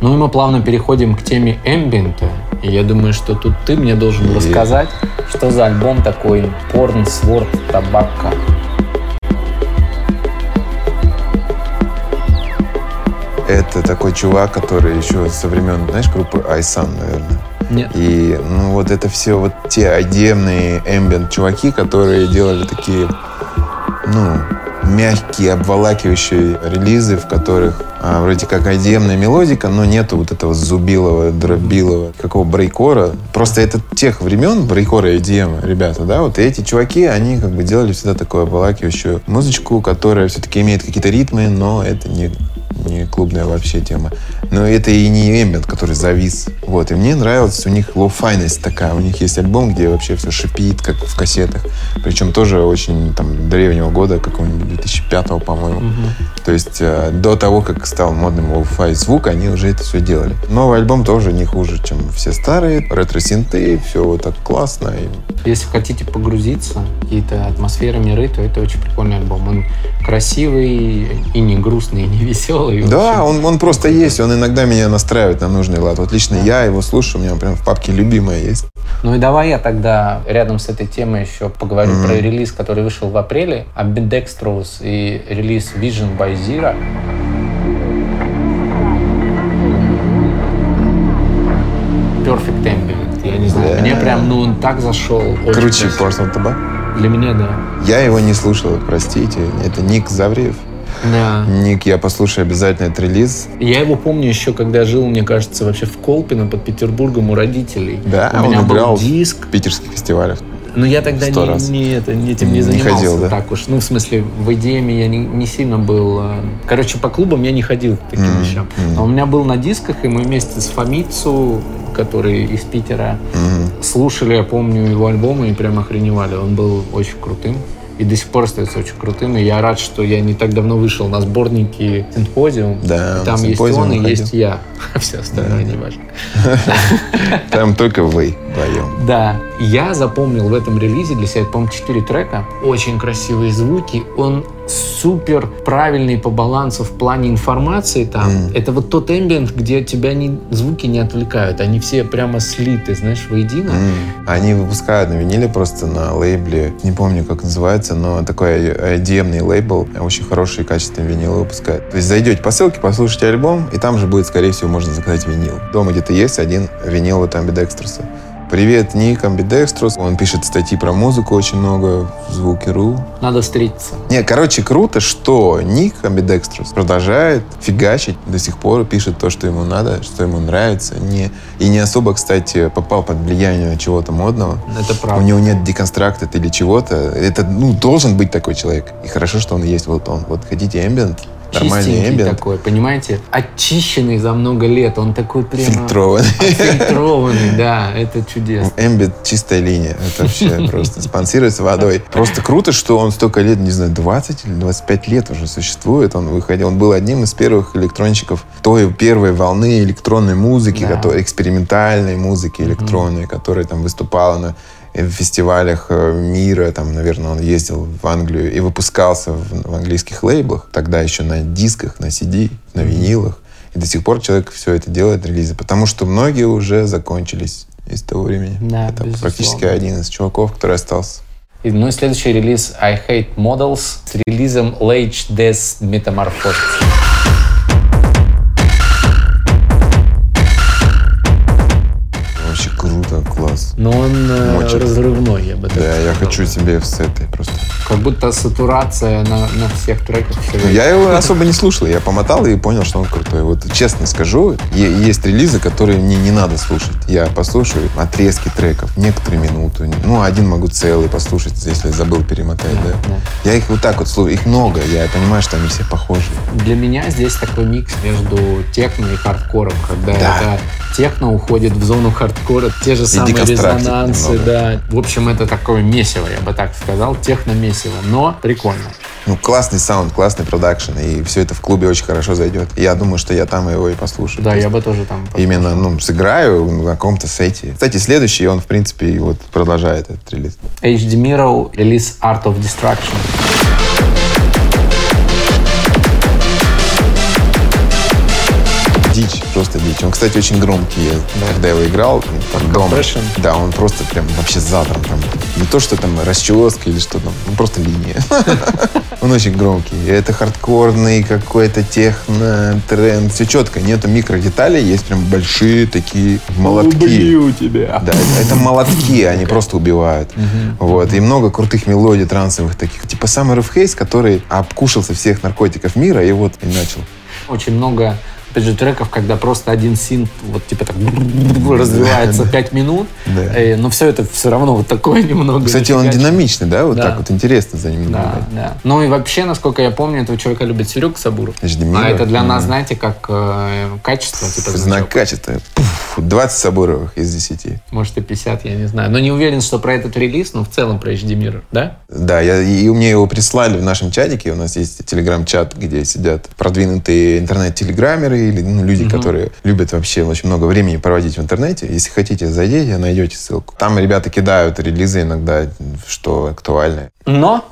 Ну и мы плавно переходим к теме эмбиента. И я думаю, что тут ты мне должен И- рассказать, что за альбом такой Porn Sword Табака. Это такой чувак, который еще со времен, знаешь, группы Айсан, наверное. Нет. И ну вот это все вот те эмбиент чуваки, которые делали такие, ну, мягкие, обволакивающие релизы, в которых а, вроде как одемная мелодика, но нету вот этого зубилого, дробилого, какого брейкора. Просто это тех времен, брейкора и EDM, ребята, да, вот эти чуваки, они как бы делали всегда такую обволакивающую музычку, которая все-таки имеет какие-то ритмы, но это не не клубная вообще тема. Но это и не эмбиент, который завис. Вот. И мне нравилась у них lo-fi йность такая. У них есть альбом, где вообще все шипит, как в кассетах. Причем тоже очень там древнего года, какого-нибудь 2005 по-моему. То есть э, до того, как стал модным lo-fi звук, они уже это все делали. Новый альбом тоже не хуже, чем все старые. Ретро-синты, все вот так классно. И Если хотите погрузиться в какие-то атмосферы, миры, то это очень прикольный альбом. Он красивый и не грустный, и не веселый. Да, он, он просто есть, он иногда меня настраивает на нужный лад. Вот лично я его слушаю, у меня прям в папке любимая есть. Ну и давай я тогда рядом с этой темой еще поговорю про релиз, который вышел в апреле, Ambidextrous и релиз Vision by Zero. Perfect Ambient, я не знаю. Да. Мне прям, ну, он так зашел. Круче. Portsmouth Табак. Для меня, да. Я его не слушал, простите. Это Ник Завриев. Да. Ник, я послушаю обязательно этот релиз. Я его помню еще, когда жил, мне кажется, вообще в Колпино под Петербургом у родителей. Да, у меня он был играл диск. в питерских фестивалях. Но я тогда не, раз. не это, не этим не Не занимался ходил, да? так уж. Ну, в смысле, в EDM я не, не сильно был... э, Короче, по клубам я не ходил к таким Мгм, вещам. мгм. А у меня был на дисках, и мы вместе с Фомицу, который из Питера, Мгм. слушали, я помню, его альбомы и прям охреневали. Он был очень крутым. И до сих пор остается очень крутым. И я рад, что я не так давно вышел на сборники Симпозиум. Да, И там есть он и есть я. [laughs] Все остальное не важно. [laughs] Там только вы вдвоем. Да, я запомнил в этом релизе для себя, по-моему, 4 трека. Очень красивые звуки. Он супер правильный по балансу в плане информации там. Мгм. Это вот тот эмбиент, где тебя не, звуки не отвлекают. Они все прямо слиты, знаешь, воедино. М. Они выпускают на виниле просто на лейбле, не помню, как называется, но такой EDM лейбл, очень хорошие качественные винилы выпускают. То есть зайдете по ссылке, послушайте альбом, и там же будет, скорее всего, можно заказать винил. Дома где-то есть один винил вот Амбидекструса. Привет, Ник Амбидекструс. Он пишет статьи про музыку очень много в Звуки.ру. Надо встретиться. Не, короче, круто, что Ник Амбидекструс продолжает фигачить до сих пор, пишет то, что ему надо, что ему нравится. Не, и не особо, кстати, попал под влияние чего-то модного. Это У правда. него нет деконстракта или чего-то. Это, ну, должен быть такой человек. И хорошо, что он есть. Вот он. Вот хотите Нормальный чистенький эмбиент. такой, понимаете? Очищенный за много лет. Он такой прямо... Фильтрованный. Фильтрованный, [laughs] да. Это чудесно. Эмбит чистая линия. Это вообще [laughs] просто спонсируется водой. Просто круто, что он столько лет, не знаю, 20 или 25 лет уже существует. Он выходил, он был одним из первых электронщиков той первой волны электронной музыки, Да. которая- экспериментальной музыки электронной, которая там выступала на в фестивалях э, мира, там, наверное, он ездил в Англию и выпускался в, в английских лейблах, тогда еще на дисках, на CD, на винилах. И до сих пор человек все это делает, релизы, потому что многие уже закончились из того времени. Да, это безусловно. практически один из чуваков, который остался. И, ну и следующий релиз I Hate Models с релизом Lage Des Metamorphosis. Но он э, Мочит. разрывной, я бы так Да, я сказал. хочу себе в сеты просто. Как будто сатурация на, на всех треках. Я его особо не слушал, я помотал и понял, что он крутой. Вот честно скажу, есть релизы, которые мне не надо слушать. Я послушаю отрезки треков, некоторые минуты. Ну, один могу целый послушать, если забыл перемотать, да. да. Я их вот так вот слушаю, их много, я понимаю, что они все похожи. Для меня здесь такой микс между техно и хардкором, когда Да. это техно уходит в зону хардкора, те же самые deconstructed резонансы, немного. да. В общем, это такое месиво, я бы так сказал, техно-месиво, но прикольно. Ну, классный саунд, классный продакшн, и все это в клубе очень хорошо зайдет. Я думаю, что я там его и послушаю. Да, То есть я бы тоже там... Именно, ну, сыграю на каком-то сете. Кстати, следующий, он, в принципе, вот продолжает этот релиз. HDMirror, релиз Art of Destruction. Дичь, просто дичь. Он, кстати, очень громкий. Я, Да. Когда его играл, там, дома, да, он просто прям вообще задом. Там, не то, что там расческа или что там, ну, просто линия. [laughs] Он очень громкий. Это хардкорный какой-то техно, тренд. Все четко. Нету микродеталей, есть прям большие такие молотки. Убью тебя. Да, это, это молотки, они просто убивают. Вот. И много крутых мелодий трансовых таких. Типа сам RF Haze, который обкушался всех наркотиков мира и вот и начал. Очень много, опять же, треков, когда просто один синт вот типа так [laughs] развивается 5 минут, э, но все это все равно вот такое [laughs] немного. Кстати, он динамичный, да? Вот так вот интересно за ним Да, наблюдать. да. Ну и вообще, насколько я помню, этого человека любит Серега Сабуров. А это для нас, знаете, как э, качество, типа Знак качества. Пуф, 20 Сабуровых из 10. Может и 50, я не знаю. Но не уверен, что про этот релиз, но в целом про HD Mirror, да? Да, я, и мне его прислали в нашем чатике. У нас есть телеграм-чат, где сидят продвинутые интернет-телеграммеры или ну, люди, которые любят вообще очень много времени проводить в интернете. Если хотите, зайдите, найдете ссылку. Там ребята кидают релизы иногда, что актуально. Но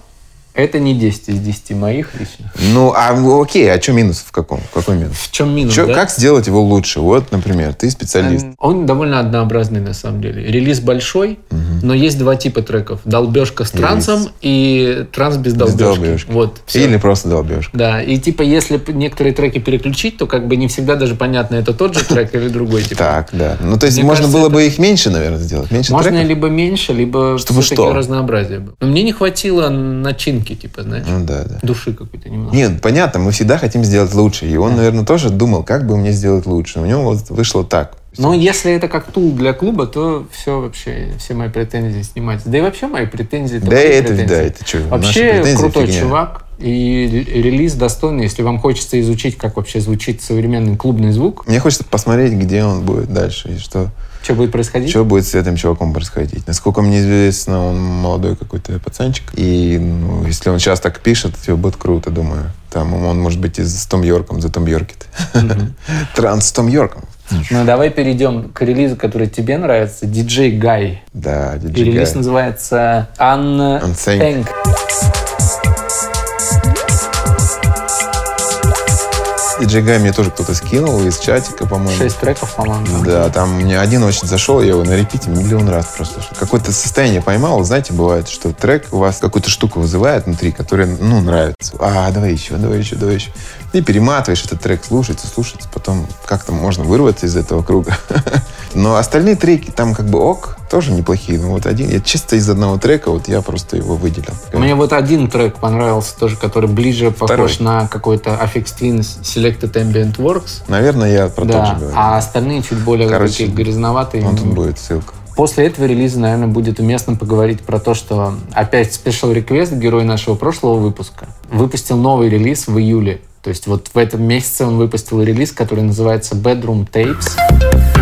это не 10 из 10 моих лично. Ну, а ну, окей, а что минус в каком? Какой минус? В чем минус, Чё- да? Как сделать его лучше? Вот, например, ты специалист. Эм, Он довольно однообразный на самом деле. Релиз большой, но есть два типа треков. Долбежка с трансом и транс без долбежки. долбежки. Вот. всё. Или просто долбежка. Да, и типа если некоторые треки переключить, то как бы не всегда даже понятно, это тот же трек или другой. Типа. Так, да. Ну, то есть Мне можно кажется, было это- бы их меньше, наверное, сделать. Меньше Можно треков? либо меньше, либо Чтобы что? разнообразие было. Но мне не хватило начинки, типа, знаешь, Ну, да, да. души какой-то немного. Нет, понятно, мы всегда хотим сделать лучше. И он, наверное, тоже думал, как бы мне сделать лучше. У него вот вышло так. Но если это как тул для клуба, то все вообще, все мои претензии снимаются. Да и вообще мои претензии. Да, это, претензии. да, это что? Вообще крутой чувак. И релиз достойный, если вам хочется изучить, как вообще звучит современный клубный звук, Мне хочется посмотреть, где он будет дальше и что, что будет происходить. что будет с этим чуваком происходить. Насколько мне известно, он молодой какой-то пацанчик. И ну, если он сейчас так пишет, все будет круто, думаю. Там он может быть и с Том Йорком, за Том Йоркит. [laughs] Транс с Том Йорком. Ну, давай перейдем к релизу, который тебе нравится. DJ Гай. Да, И диджей релиз называется Untanked. Untanked. Диджей Гай мне тоже кто-то скинул из чатика, по-моему. Шесть треков, по-моему. Да, там мне один очень зашел, я его на репите миллион раз прослушал. Какое-то состояние поймал, знаете, бывает, что трек у вас какую-то штуку вызывает внутри, которая, ну, нравится. А, давай еще, давай еще, давай еще. И перематываешь этот трек, слушается, слушается, потом как-то можно вырваться из этого круга. [laughs] Но остальные треки там как бы ок, тоже неплохие. Но вот один, я чисто из одного трека, вот я просто его выделил. Мне вот один трек понравился тоже, который ближе похож Второй. на какой-то Affix Twin Selected Ambient Works. Наверное, я про тот Да, же говорю. а остальные чуть более Короче, такие грязноватые. Вот тут будет ссылка. После этого релиза, наверное, будет уместно поговорить про то, что опять Special Request, герой нашего прошлого выпуска, выпустил новый релиз в июле. То есть вот в этом месяце он выпустил релиз, который называется Bedroom Tapes.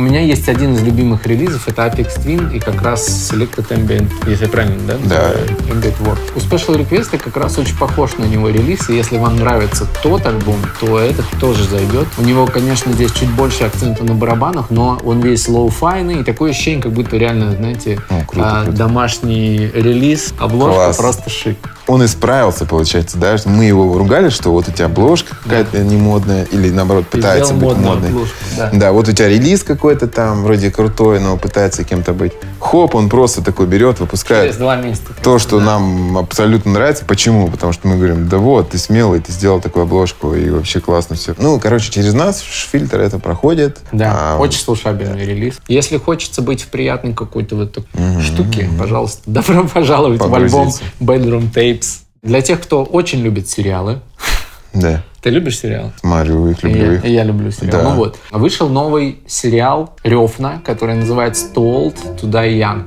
У меня есть один из любимых релизов, это Aphex Twin и как раз Selected Ambient, если правильно, да? Да. Ambient Works. У Special Request как раз очень похож на него релиз, и если вам нравится тот альбом, то этот тоже зайдет. У него, конечно, здесь чуть больше акцента на барабанах, но он весь lo-fi йный, и такое ощущение, как будто реально, знаете, О, круто, а, круто. домашний релиз, обложка Класс. просто шик. Он исправился, получается, да? что Мы его ругали, что вот у тебя обложка какая-то не модная, или наоборот пытается быть модной. обложку, да. Да, вот у тебя релиз какой-то там, вроде крутой, но пытается кем-то быть. Хоп, он просто такой берет, выпускает Через два месяца. то, что Да. нам абсолютно нравится. Почему? Потому что мы говорим, да вот, ты смелый, ты сделал такую обложку, и вообще классно все. Ну, короче, через нас фильтр это проходит. Да, А, очень слушабельный релиз. Если хочется быть в приятной какой-то вот такой штуке, пожалуйста, добро пожаловать в альбом. Bedroom Tapes. Для тех, кто очень любит сериалы. Да, Ты любишь сериалы? смотрю их, люблю я, их. я люблю сериалы. Да. Ну вот, вышел новый сериал Рёфна, который называется Too Old to Die Young.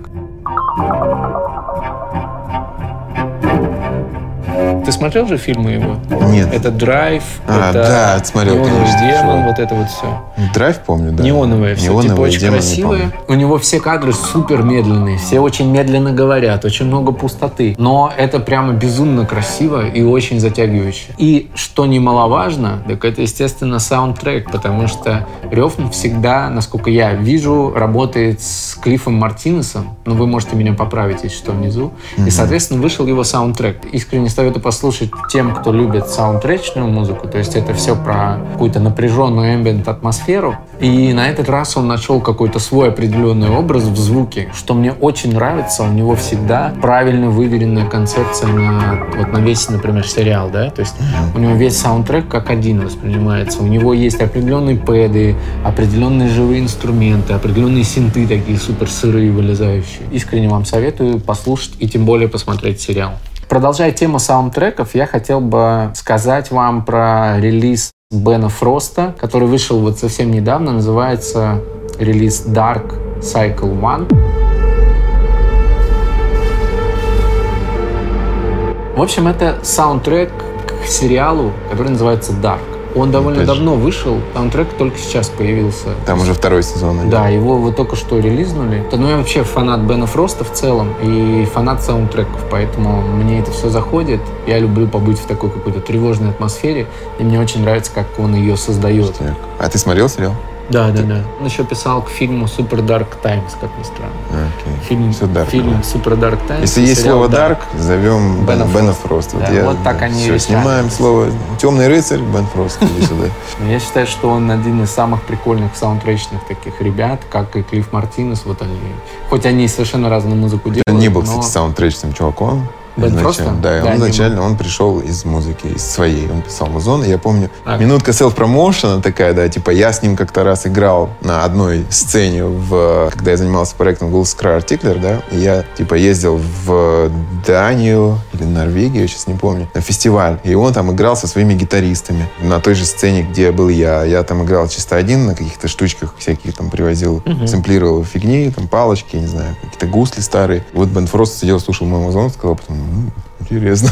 Ты смотрел же фильмы его? Нет. Это Драйв, А, это да, смотрел, Неоновый конечно, демон, шел. вот это вот все. Драйв помню, да. Неоновое все, Неоновое, типа очень демон красивое. У него все кадры супер медленные, все очень медленно говорят, очень много пустоты. Но это прямо безумно красиво и очень затягивающе. И что немаловажно, так это, естественно, саундтрек, потому что Рёфн всегда, насколько я вижу, работает с Клиффом Мартинесом. Ну, вы можете меня поправить, если что, внизу. И, соответственно, вышел его саундтрек. Искренне советую послушать тем, кто любит саундтречную музыку. То есть это все про какую-то напряженную ambient атмосферу. И на этот раз он нашел какой-то свой определенный образ в звуке, что мне очень нравится. У него всегда правильно выверенная концепция на, вот на весь, например, сериал, да? То есть у него весь саундтрек как один воспринимается. У него есть определенные пэды, определенные живые инструменты, определенные синты такие супер сырые, вылезающие. Искренне вам советую послушать и тем более посмотреть сериал. Продолжая тему саундтреков, я хотел бы сказать вам про релиз Бена Фроста, который вышел вот совсем недавно, называется релиз Dark Cycle One. В общем, это саундтрек к сериалу, который называется Dark. Он довольно Опять же. давно вышел, саундтрек только сейчас появился. Там уже второй сезон. идет. Да, его вот только что релизнули. Ну, я вообще фанат Бена Фроста в целом и фанат саундтреков, поэтому мне это все заходит. Я люблю побыть в такой какой-то тревожной атмосфере, и мне очень нравится, как он ее создает. А ты смотрел сериал? Да, да, да. Он еще писал к фильму Super Dark Times, как ни странно. Окей. Фильм, Всё dark, фильм да. Super Dark Times. Если есть слово dark, зовем Бена Бена, Фроста. Фроста. Да, вот так они Все, снимаем слово темный рыцарь, Бен Фрост, иди [laughs] сюда. Я считаю, что он один из самых прикольных саундтречных таких ребят, как и Клифф Мартинес. Вот они, хоть они совершенно разную музыку делают. Он не был, но- кстати, саундтречным чуваком. Изначально. Фроста? Да, Да, он был. изначально он пришел из музыки, из своей. Он писал музон. И я помню, А. минутка селф-промоушена такая, да, типа я с ним как-то раз играл на одной сцене, в, когда я занимался проектом Google Scrum Articler, да, и я, типа, ездил в Данию или Норвегию, я сейчас не помню, на фестиваль. И он там играл со своими гитаристами на той же сцене, где был я. Я там играл чисто один на каких-то штучках всяких, там привозил, сэмплировал фигни, там палочки, я не знаю, какие-то гусли старые. Вот Бен Фрост сидел, слушал мой музон, сказал потом, Mm-hmm. Интересно.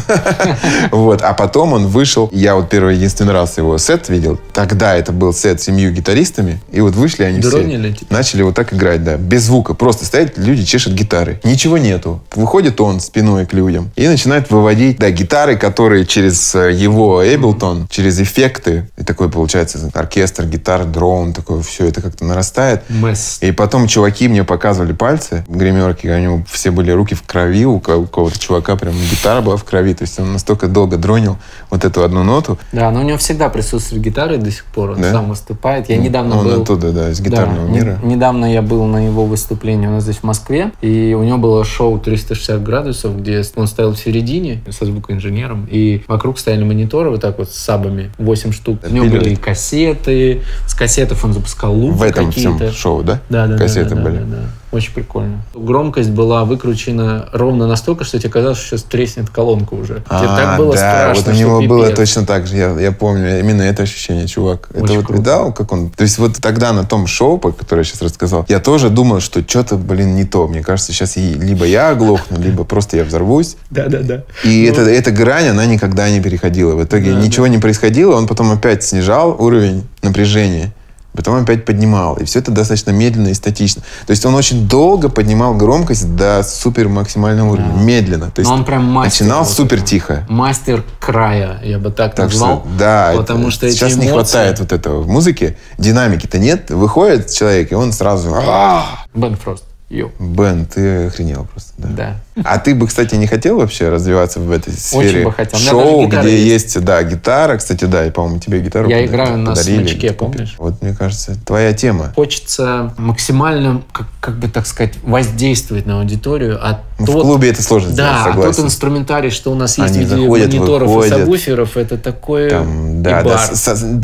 Вот. А потом он вышел. Я вот первый единственный раз его сет видел. Тогда это был сет с семью гитаристами. И вот вышли они Дронили, все. типа? Начали вот так играть, да. Без звука. Просто стоят люди, чешут гитары. Ничего нету. Выходит он спиной к людям. И начинает выводить, да, гитары, которые через э, его Эйблтон, через эффекты. И такой получается оркестр, гитар, дрон, такое все это как-то нарастает. Месс. И потом чуваки мне показывали пальцы, гримерки, у него все были руки в крови, у ко- у кого-то чувака прям гитара была в крови, то есть он настолько долго дронил вот эту одну ноту. Да, но у него всегда присутствует гитара до сих пор. Он Да? сам выступает. Я недавно он был... оттуда, да, из гитарного Да, не- мира. недавно я был на его выступлении у нас здесь в Москве, и у него было шоу 360 градусов, где он стоял в середине со звукоинженером, и вокруг стояли мониторы вот так вот с сабами, 8 штук. У него были и кассеты, с кассетов он запускал лупы В этом всем шоу, да? Да, да, да, Кассеты да, да, были. да, да. Очень прикольно. Громкость была выкручена ровно настолько, что тебе казалось, что сейчас треснет колонка уже. Тебе А, так было да, страшно, вот у него было пипец. точно так же, я, я помню, именно это ощущение, чувак. это Очень вот круто. видал, как он... То есть вот тогда на том шоу, по которое я сейчас рассказал, я тоже думал, что что-то, блин, не то. Мне кажется, сейчас и- либо я оглохну, [laughs] либо просто я взорвусь. Да-да-да. И Ну, эта, эта грань, она никогда не переходила. В итоге Да, ничего не происходило, он потом опять снижал уровень напряжения, потом опять поднимал. И все это достаточно медленно и статично. То есть он очень долго поднимал громкость до супер максимального уровня. Да. Медленно. То есть Но он прям мастер. начинал вот супер тихо. Мастер края, я бы так, Так назвал. что, да, потому это- что эти сейчас не эмоции- хватает вот этого в музыке. Динамики-то нет. Выходит человек, и он сразу... «А, Бен Фрост. Йоу. Бен, ты охренел просто. Да. Да. А ты бы, кстати, не хотел вообще развиваться в этой сфере бы хотел. Шоу, где есть. есть. да, гитара, кстати, да, и, по-моему, тебе гитару Я пода- играю на подарили, смычке, помнишь? Вот, мне кажется, твоя тема. Хочется максимально, как, как бы так сказать, воздействовать на аудиторию, а Ну, тот- в клубе это сложно Да, сделать, а согласен. тот инструментарий, что у нас есть Они в виде заходят, мониторов выходят. и сабвуферов, это такое Там, да, и да, бар.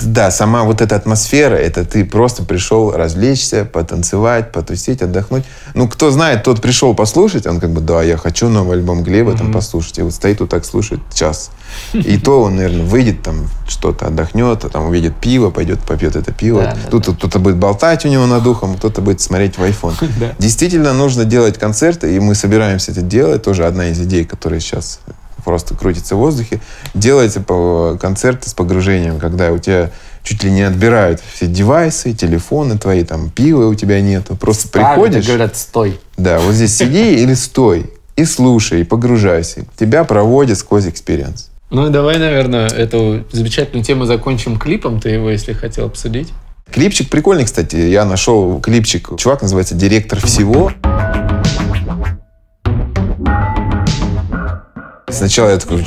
да, сама вот эта атмосфера, это ты просто пришел развлечься, потанцевать, потусить, отдохнуть. Ну, кто знает, тот пришел послушать, он как бы, да, я хочу новый альбом Глеба там послушать. И вот стоит вот так слушает час. И то он, наверное, выйдет там, что-то отдохнет, а там увидит пиво, пойдет попьет это пиво. Да, Тут кто-то будет болтать у него над ухом, кто-то будет смотреть в iPhone. [laughs] Да. Действительно нужно делать концерты, и мы собираемся это делать. Тоже одна из идей, которая сейчас просто крутится в воздухе. Делайте концерты с погружением, когда у тебя чуть ли не отбирают все девайсы, телефоны твои, там пива у тебя нету. Просто Ставят приходишь, говорят, стой. да, вот здесь сиди [laughs] или стой, и слушай, и погружайся. Тебя проводят сквозь experience. Ну и давай, наверное, эту замечательную тему закончим клипом. Ты его, если хотел обсудить. Клипчик прикольный, кстати. Я нашел клипчик. Чувак называется «Директор всего». Сначала я такой,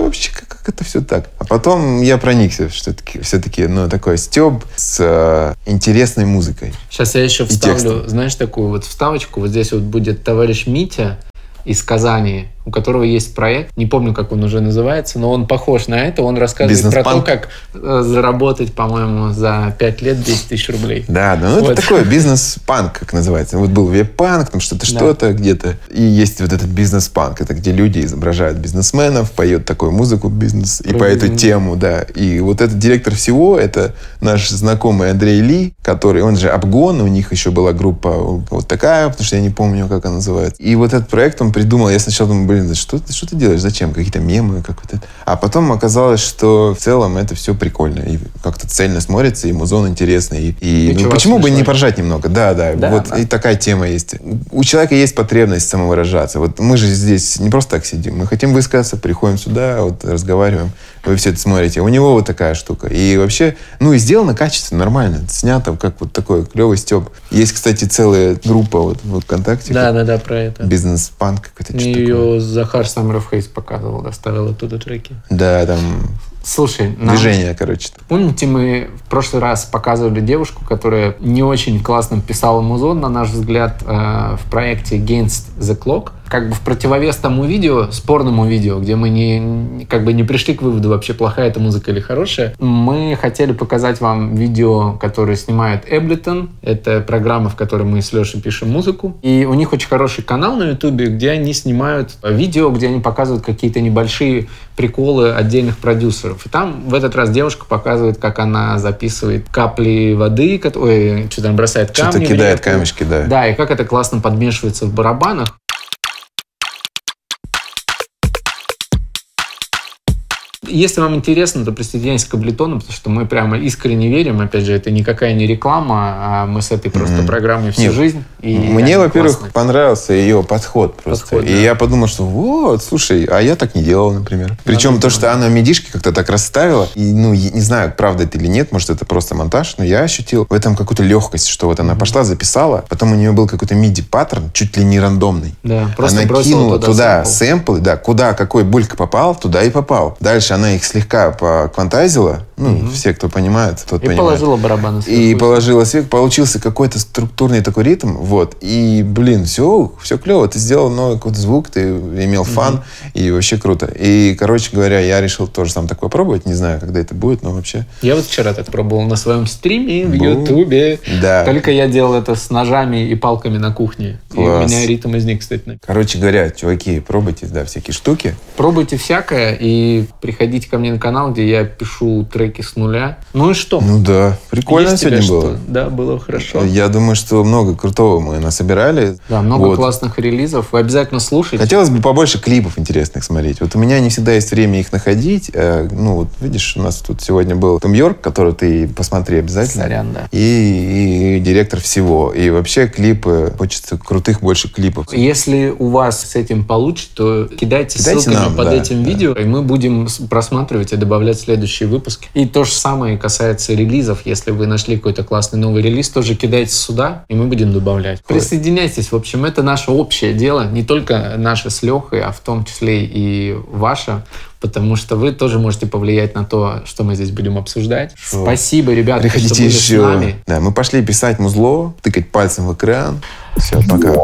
вообще, как, это все так? А потом я проникся, что таки, все-таки, ну, такой стеб с э, интересной музыкой. Сейчас я еще вставлю, текстом. знаешь, такую вот вставочку. Вот здесь вот будет товарищ Митя из Казани, у которого есть проект. Не помню, как он уже называется, но он похож на это. Он рассказывает про то, как э, заработать, по-моему, за 5 лет 10 тысяч рублей. Да, ну Вот. это такой бизнес-панк, как называется. Вот был веб-панк, там что-то, Да. что-то где-то. И есть вот этот бизнес-панк. Это где люди изображают бизнесменов, поют такую музыку бизнес и Про по эту тему, да. И вот этот директор всего, это наш знакомый Андрей Ли, который, он же Обгон, у них еще была группа вот такая, потому что я не помню, как она называется. И вот этот проект он придумал. Я сначала думаю, блин, что, ты- что ты делаешь? Зачем? Какие-то мемы, как вот это. А потом оказалось, что в целом это все прикольно. И как-то цельно смотрится, и музон интересный. И, и, ну, почему бы не поржать немного? Да, да. Да, вот да. и такая тема есть. У человека есть потребность самовыражаться. Вот мы же здесь не просто так сидим. Мы хотим высказаться, приходим сюда, вот разговариваем. Вы все это смотрите. У него вот такая штука. И вообще, ну и сделано качественно, нормально. Снято как вот такой клевый степ. Есть, кстати, целая группа вот в ВКонтакте. Да, да, да, про это. Бизнес-панк какой-то. Ее Захар Саммеров Хейс показывал, доставил оттуда треки. Да, там Слушай, нам- движение, короче. Помните, мы в прошлый раз показывали девушку, которая не очень классно писала музон, на наш взгляд, э, в проекте Against the Clock. Как бы в противовес тому видео, спорному видео, где мы не, как бы не пришли к выводу, вообще плохая эта музыка или хорошая, мы хотели показать вам видео, которое снимает Эблитон. Это программа, в которой мы с Лешей пишем музыку. И у них очень хороший канал на Ютубе, где они снимают видео, где они показывают какие-то небольшие приколы отдельных продюсеров. И там в этот раз девушка показывает, как она записывает капли воды, ой, что там бросает камни. Что-то кидает камешки, да. Да, и как это классно подмешивается в барабанах. Если вам интересно, то присоединяйтесь к Каблетону, потому что мы прямо искренне верим. Опять же, это никакая не реклама, а мы с этой просто Мгм. программой всю Нет, жизнь. И Мне, во-первых, классные. понравился ее подход просто. Подход, и да. я подумал, что вот, слушай, а я так не делал, например. Причем Надо то, что она медишки как-то так расставила, и, ну, не знаю, правда это или нет, может, это просто монтаж, но я ощутил в этом какую-то легкость, что вот она пошла, записала, потом у нее был какой-то миди-паттерн, чуть ли не рандомный. Да, просто она кинула туда туда, сэмпл. сэмплы, да, куда какой булька попал, туда и попал. Дальше она их слегка поквантазила, Ну, угу. все, кто понимает, тот и понимает. положила барабаны сверху. И положила сверху. Получился какой-то структурный такой ритм. Вот. И, блин, все, все клево. Ты сделал новый какой-то звук, ты имел фан. Угу. И вообще круто. И, короче говоря, я решил тоже сам такое пробовать. Не знаю, когда это будет, но вообще... Я вот вчера так пробовал на своем стриме в Ютубе. Да. Только я делал это с ножами и палками на кухне. Класс. И у меня ритм из них, кстати. Короче говоря, чуваки, пробуйте, да, всякие штуки. Пробуйте всякое и приходите ко мне на канал, где я пишу треки с нуля. Ну и что? Ну да, прикольно Есть сегодня было. Что? Да, было хорошо. Я думаю, что много крутого мы насобирали. Да, много вот. классных релизов. Вы обязательно слушайте. Хотелось бы побольше клипов интересных смотреть. Вот у меня не всегда есть время их находить. Э, ну вот видишь, у нас тут сегодня был Том Йорк, который ты посмотри обязательно. Сорян, да. И, и директор всего. И вообще клипы, хочется крутых больше клипов. Если у вас с этим получится, то кидайте, кидайте ссылками нам, под да, этим да. видео, и мы будем просматривать и добавлять следующие выпуски. И то же самое касается релизов. Если вы нашли какой-то классный новый релиз, тоже кидайте сюда, и мы будем добавлять. Присоединяйтесь. В общем, это наше общее дело. Не только наше с Лехой, а в том числе и ваше потому что вы тоже можете повлиять на то, что мы здесь будем обсуждать. Шо? Спасибо, ребята, Приходите что были еще. с нами. Да, мы пошли писать музло, тыкать пальцем в экран. Все, пока.